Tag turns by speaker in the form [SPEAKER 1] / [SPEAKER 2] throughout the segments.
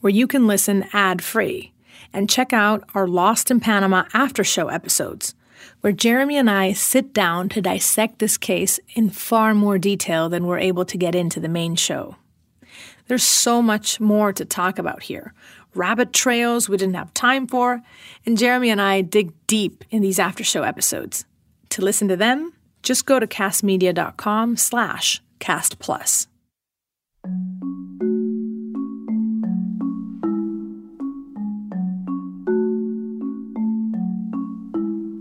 [SPEAKER 1] where you can listen ad free, and check out our Lost in Panama after show episodes, where Jeremy and I sit down to dissect this case in far more detail than we're able to get into the main show. There's so much more to talk about here. Rabbit trails we didn't have time for, and Jeremy and I dig deep in these after show episodes. To listen to them, just go to kastmedia.com slash kastplus.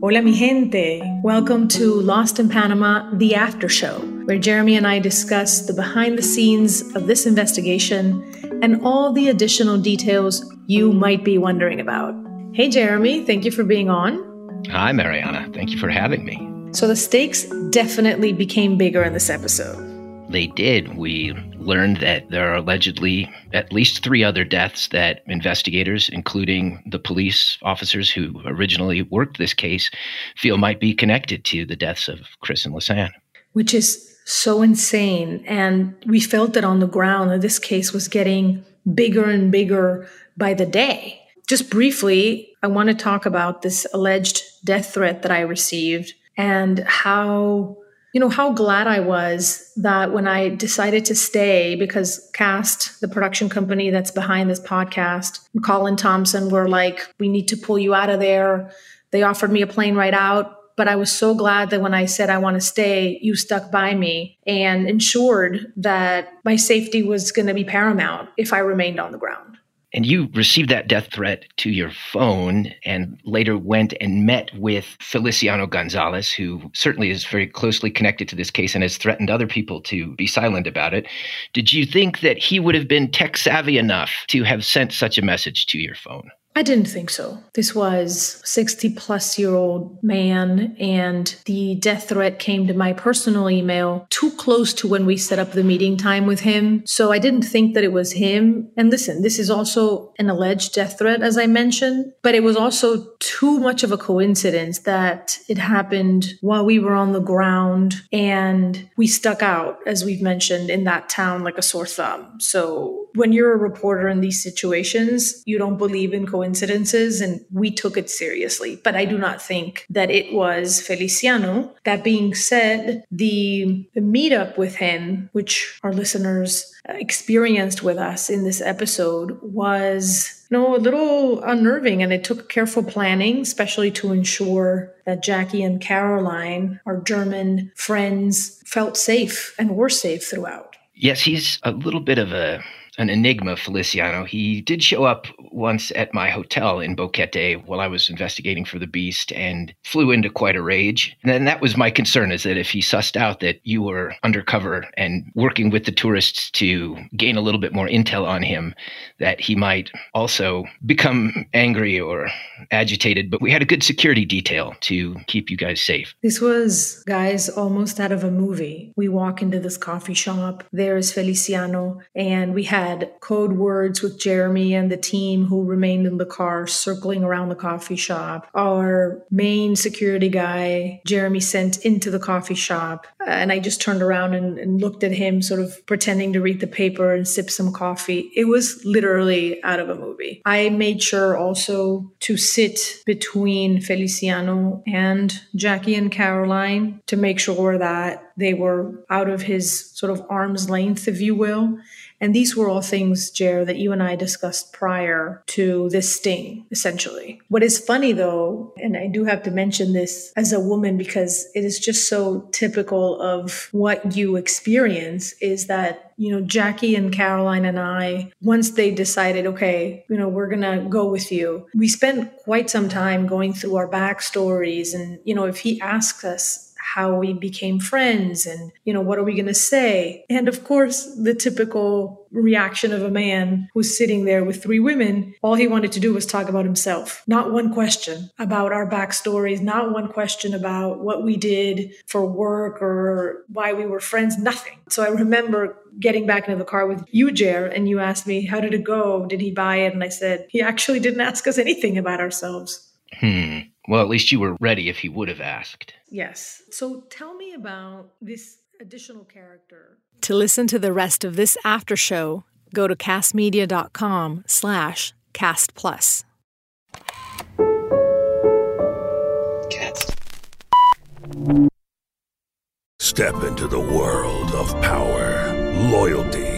[SPEAKER 1] Hola, mi gente. Welcome to Lost in Panama, the after show, where Jeremy and I discuss the behind the scenes of this investigation and all the additional details you might be wondering about. Hey, Jeremy, thank you for being on.
[SPEAKER 2] Hi, Mariana. Thank you for having me.
[SPEAKER 1] So, the stakes definitely became bigger in this episode.
[SPEAKER 2] They did. We learned that there are allegedly at least three other deaths that investigators, including the police officers who originally worked this case, feel might be connected to the deaths of Chris and Lisanne.
[SPEAKER 1] Which is so insane. And we felt it on the ground that this case was getting bigger and bigger by the day. Just briefly, I want to talk about this alleged death threat that I received and how you know how glad I was that when I decided to stay because Kast, the production company that's behind this podcast, Colin Thomas were like, "We need to pull you out of there." They offered me a plane ride out, but I was so glad that when I said I want to stay, you stuck by me and ensured that my safety was going to be paramount if I remained on the ground.
[SPEAKER 2] And you received that death threat to your phone and later went and met with Feliciano Gonzalez, who certainly is very closely connected to this case and has threatened other people to be silent about it. Did you think that he would have been tech savvy enough to have sent such a message to your phone?
[SPEAKER 1] I didn't think so. This was 60 plus year old man and the death threat came to my personal email too close to when we set up the meeting time with him. So I didn't think that it was him. And listen, this is also an alleged death threat as I mentioned, but it was also too much of a coincidence that it happened while we were on the ground and we stuck out as we've mentioned in that town like a sore thumb. So when you're a reporter in these situations, you don't believe in coincidences, and we took it seriously. But I do not think that it was Feliciano. That being said, the, the meetup with him, which our listeners experienced with us in this episode, was you know, a little unnerving and it took careful planning, especially to ensure that Jackie and Caroline, our German friends, felt safe and were safe throughout.
[SPEAKER 2] Yes, he's a little bit of a an enigma, Feliciano. He did show up once at my hotel in Boquete while I was investigating for the beast and flew into quite a rage. And then that was my concern is that if he sussed out that you were undercover and working with the tourists to gain a little bit more intel on him, that he might also become angry or agitated. But we had a good security detail to keep you guys safe.
[SPEAKER 1] This was, guys, almost out of a movie. We walk into this coffee shop. There's Feliciano, and we had had code words with Jeremy and the team who remained in the car circling around the coffee shop. Our main security guy, Jeremy, sent into the coffee shop. And I just turned around and, and looked at him, sort of pretending to read the paper and sip some coffee. It was literally out of a movie. I made sure also to sit between Feliciano and Jackie and Caroline to make sure that they were out of his sort of arm's length, if you will. And these were all things, Jer, that you and I discussed prior to this sting, essentially. What is funny though, and I do have to mention this as a woman because it is just so typical of what you experience, is that you know, Jackie and Caroline and I, once they decided, okay, you know, we're going to go with you, we spent quite some time going through our backstories. And, you know, if he asks us, how we became friends and, you know, what are we going to say? And of course, the typical reaction of a man who's sitting there with three women. All he wanted to do was talk about himself. Not one question about our backstories, not one question about what we did for work or why we were friends, nothing. So I remember getting back into the car with you, Jer, and you asked me, How did it go? Did he buy it? And I said, He actually didn't ask us anything about ourselves.
[SPEAKER 2] Hmm. Well, at least you were ready if he would have asked.
[SPEAKER 1] Yes. So tell me about this additional character.
[SPEAKER 3] To listen to the rest of this after show, go to kastmedia.com slash kast plus.
[SPEAKER 4] Kast.
[SPEAKER 5] Step into the world of power, loyalty,